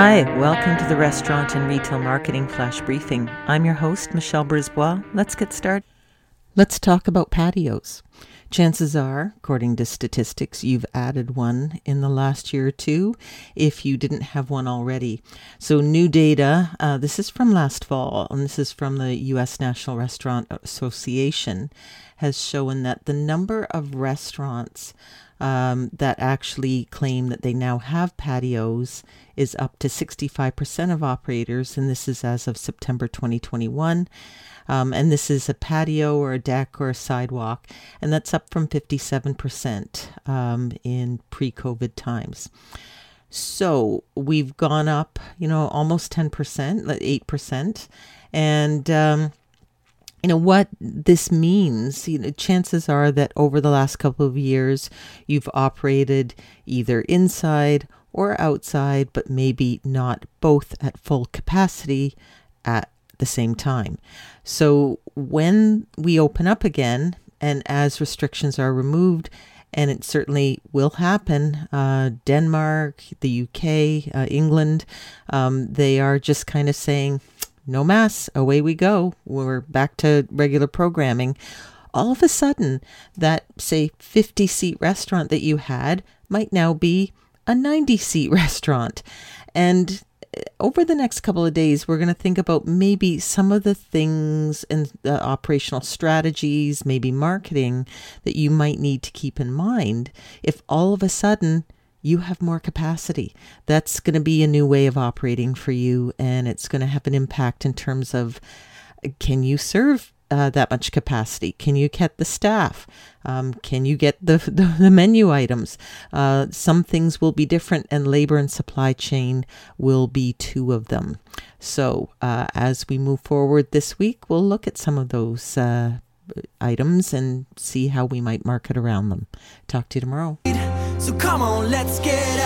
Hi, welcome to the Restaurant and Retail Marketing Flash Briefing. I'm your host, Michelle Brisbois. Let's get started. Let's talk about patios. Chances are, according to statistics, you've added one in the last year or two if you didn't have one already. So, new data uh, this is from last fall, and this is from the U.S. National Restaurant Association has shown that the number of restaurants um, that actually claim that they now have patios is up to 65% of operators, and this is as of September 2021. Um, and this is a patio or a deck or a sidewalk, and that's up from 57% um, in pre COVID times. So we've gone up, you know, almost 10%, 8%. And, um, you know what this means you know chances are that over the last couple of years you've operated either inside or outside but maybe not both at full capacity at the same time. So when we open up again, and as restrictions are removed, and it certainly will happen, uh, Denmark, the UK, uh, England, um, they are just kind of saying, no mass, away we go. We're back to regular programming. All of a sudden, that, say, 50 seat restaurant that you had might now be a 90 seat restaurant. And over the next couple of days, we're going to think about maybe some of the things and the operational strategies, maybe marketing that you might need to keep in mind if all of a sudden you have more capacity. That's going to be a new way of operating for you, and it's going to have an impact in terms of can you serve uh, that much capacity? Can you get the staff? Um, can you get the, the, the menu items? Uh, some things will be different, and labor and supply chain will be two of them. So, uh, as we move forward this week, we'll look at some of those uh, items and see how we might market around them. Talk to you tomorrow. So come on, let's get.